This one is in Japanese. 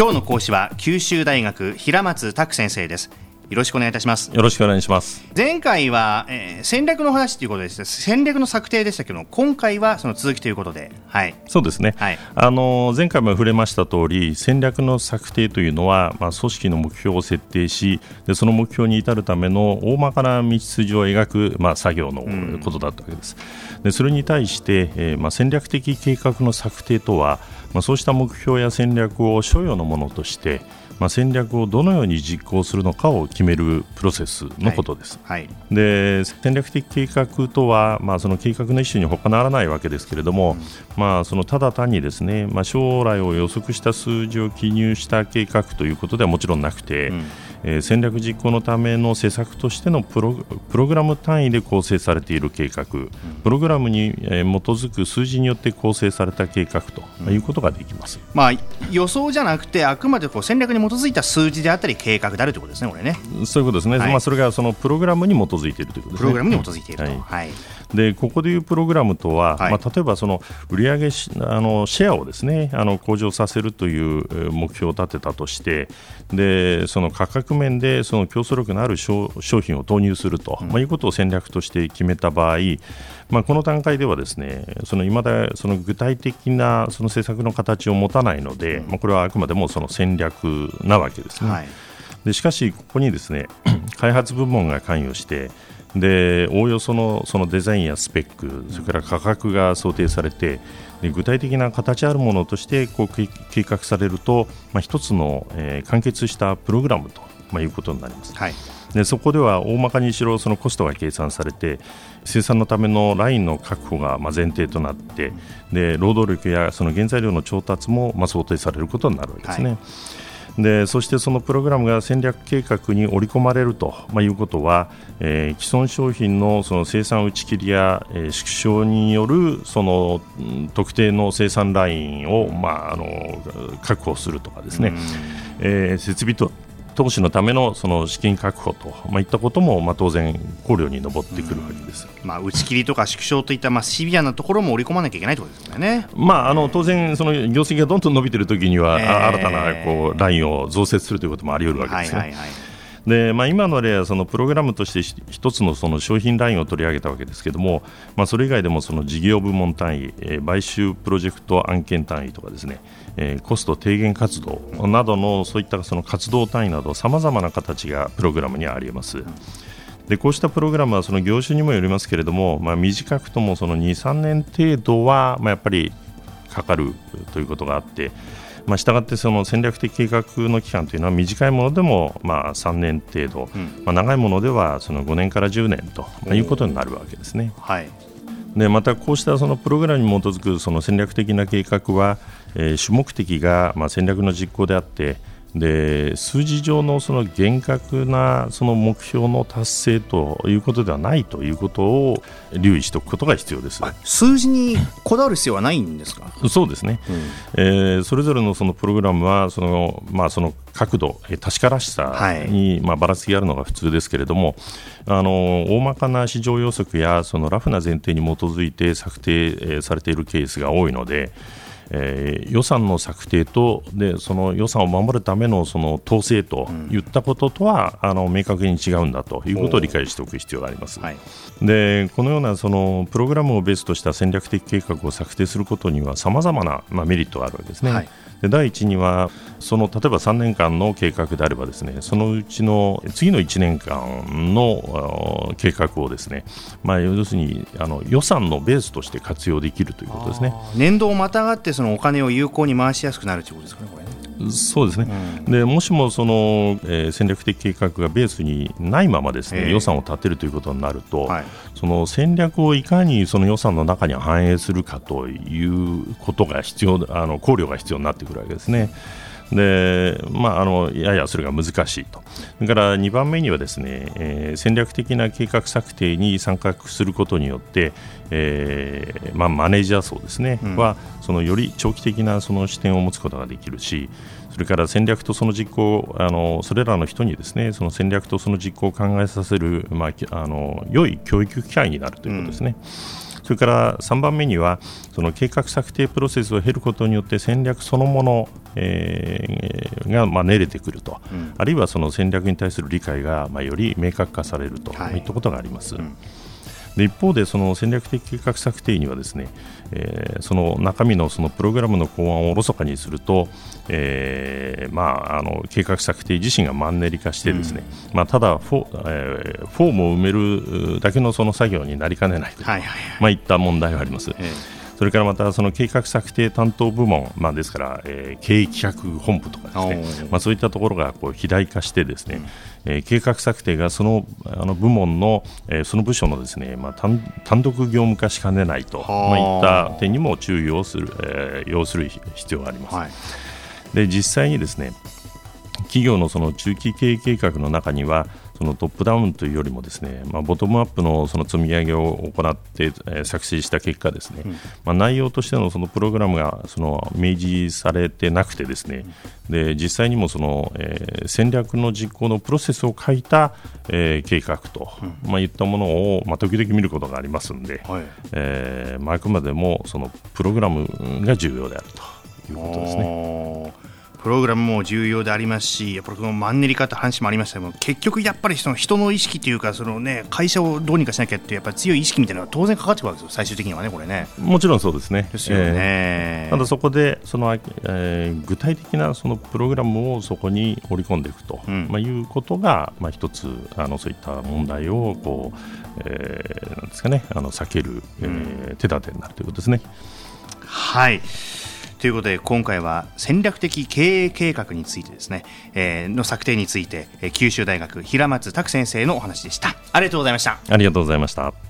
今日の講師は九州大学平松卓先生です。よろしくお願いいたします。よろしくお願いします。前回は、えー、戦略の話ということです戦略の策定でしたけど今回はその続きということで。はい。そうですね、はい、あの前回も触れました通り戦略の策定というのは、まあ、組織の目標を設定しでその目標に至るための大まかな道筋を描く、まあ、作業のことだったわけです、うん、でそれに対して、えーまあ、戦略的計画の策定とは、まあ、そうした目標や戦略を所与のものとしてまあ、戦略をどのように実行するのかを決めるプロセスのことです。はい。はい、で戦略的計画とは、まあ、その計画の一種に他ならないわけですけれども、うん、まあ、そのただ単にですね、まあ、将来を予測した数字を記入した計画ということではもちろんなくて、うんえー、戦略実行のための施策としてのプロプログラム単位で構成されている計画、プログラムに、えー、基づく数字によって構成された計画ということができます、まあ、予想じゃなくて、あくまでこう戦略に基づいた数字であったり、計画であるということですね、これね。そういうことですね、はい、まあ、それがそのプログラムに基づいているということですね。プログラムに基づいていると、はい、はい。でここでいうプログラムとは、はい、まあ、例えばその売上あのシェアをですねあの向上させるという目標を立てたとしてでその価格面でその競争力のある商品を投入すると、うん、まあ、いうことを戦略として決めた場合、まあ、この段階ではですねその未だその具体的なその政策の形を持たないので、うん、まあ、これはあくまでもその戦略なわけですね。はい、でしかし、ここにですね 開発部門が関与してでおおよそのそのデザインやスペックそれから価格が想定されてで具体的な形あるものとしてこう計画されると、まあ、一つの、えー、完結したプログラムと、まあ、いうことになります。はいでそこでは大まかにしろそのコストが計算されて生産のためのラインの確保がまあ前提となってで労働力やその原材料の調達もまあ想定されることになるわけですね。はいでそしてそのプログラムが戦略計画に織り込まれると、まあ、いうことは、えー、既存商品のその生産打ち切りや、えー、縮小によるその特定の生産ラインを、まあ、あの確保するとかですね、えー、設備と投資のためのその資金確保と、まあ、いったことも、まあ、当然考慮に上ってくるわけです、まあ、打ち切りとか縮小といった、まあ、シビアなところも織り込まなきゃいけないということですよね、まあ、あの当然、その業績がどんどん伸びているときには、えー、新たなこうラインを増設するということもあり得るわけですね。はいはいはいでまあ、今の例はそのプログラムとして一つのその商品ラインを取り上げたわけですけれども、まあ、それ以外でもその事業部門単位、えー、買収プロジェクト案件単位とかですね、えー、コスト低減活動などのそういったその活動単位などさまざまな形がプログラムにはあります。でこうしたプログラムはその業種にもよりますけれども、まあ、短くともその2、3年程度は、まあ、やっぱりかかるということがあって、まあ、したがってその戦略的計画の期間というのは短いものでもまあ3年程度、うん、まあ、長いものではその5年から10年ということになるわけですね。はい。でまたこうしたそのプログラムに基づくその戦略的な計画は、えー、主目的がまあ戦略の実行であってで数字上のその厳格なその目標の達成ということではないということを留意しておくことが必要です。数字にこだわる必要はないんですか？そうですね、うん、えー、それぞれのそのプログラムはその、まあ、その角度、確からしさに、はい、まあ、ばらつきがあるのが普通ですけれどもあの大まかな市場予測やそのラフな前提に基づいて策定されているケースが多いので。えー、予算の策定とでその予算を守るためのその統制といったこととは、うん、あの明確に違うんだということを理解しておく必要があります。はい、でこのようなそのプログラムをベースとした戦略的計画を策定することにはさまざまな、まあ、メリットがあるわけですね。はいで第一にはその例えば3年間の計画であればですねそのうちの次の1年間の計画をですね、まあ、要するにあの予算のベースとして活用できるということですね年度をまたがってそのお金を有効に回しやすくなるということですかねこれね。そうですね、うん、でもしもその、えー、戦略的計画がベースにないままですね、えー、予算を立てるということになると、はい、その戦略をいかにその予算の中に反映するかということが必要あの考慮が必要になってくるわけですね。でまあ、あのややそれが難しいと、それから2番目にはですね、えー、戦略的な計画策定に参画することによって、えーまあ、マネージャー層ですね、うん、はそのより長期的なその視点を持つことができるし、それから戦略とその実行あのそれらの人にですねその戦略とその実行を考えさせる、まあ、あの良い教育機会になるということですね。うんそれから3番目にはその計画策定プロセスを経ることによって戦略そのもの、えー、がまあ練れてくると、うん、あるいはその戦略に対する理解がまあより明確化されると、い、ったことがあります。うんで一方でその戦略的計画策定にはですね、えー、その中身のそのプログラムの考案をおろそかにすると、えーまあ、あの計画策定自身がマンネリ化してですね、うん、まあ、ただフォ,、えー、フォームを埋めるだけのその作業になりかねないとい,、はいはいまあ、いった問題があります。えーそれからまたその計画策定担当部門、まあ、ですから、えー、経営企画本部とかですね、まあ、そういったところがこう肥大化してですね、うん、えー、計画策定がそのあの部門の、えー、その部署のですね、まあ、単単独業務化しかねないと、まあ、いった点にも注意をする、えー、要する必要があります。はい、で実際にですね企業のその中期経営計画の中にはそのトップダウンというよりもですね、まあ、ボトムアップのその積み上げを行って、えー、作成した結果ですね、うん、まあ、内容としてのそのプログラムがその明示されてなくてですね、うん、で実際にもその、えー、戦略の実行のプロセスを書いた、えー、計画と、うん、まあ、いったものを、まあ、時々見ることがありますので、はい、えーまあ、あくまでもそのプログラムが重要であるということですね。プログラムも重要でありますし、やっぱりこのマンネリ化って話もありましたけど結局やっぱりその人の意識というか、そのね、会社をどうにかしなきゃっていう、やっぱり強い意識みたいなのが当然かかってくるわけですよ、最終的にはね、これね。もちろんそうですね。ですよね。えー、ただそこでその、えー、具体的なそのプログラムをそこに織り込んでいくと、うん、まあ、いうことが、まあ、一つあの、そういった問題をこう、えー、なんですかね、あの避ける、えー、手立てになるということですね。はいということで今回は戦略的経営計画についてですね、えー、の策定について、えー、九州大学平松卓先生のお話でした。ありがとうございました。ありがとうございました。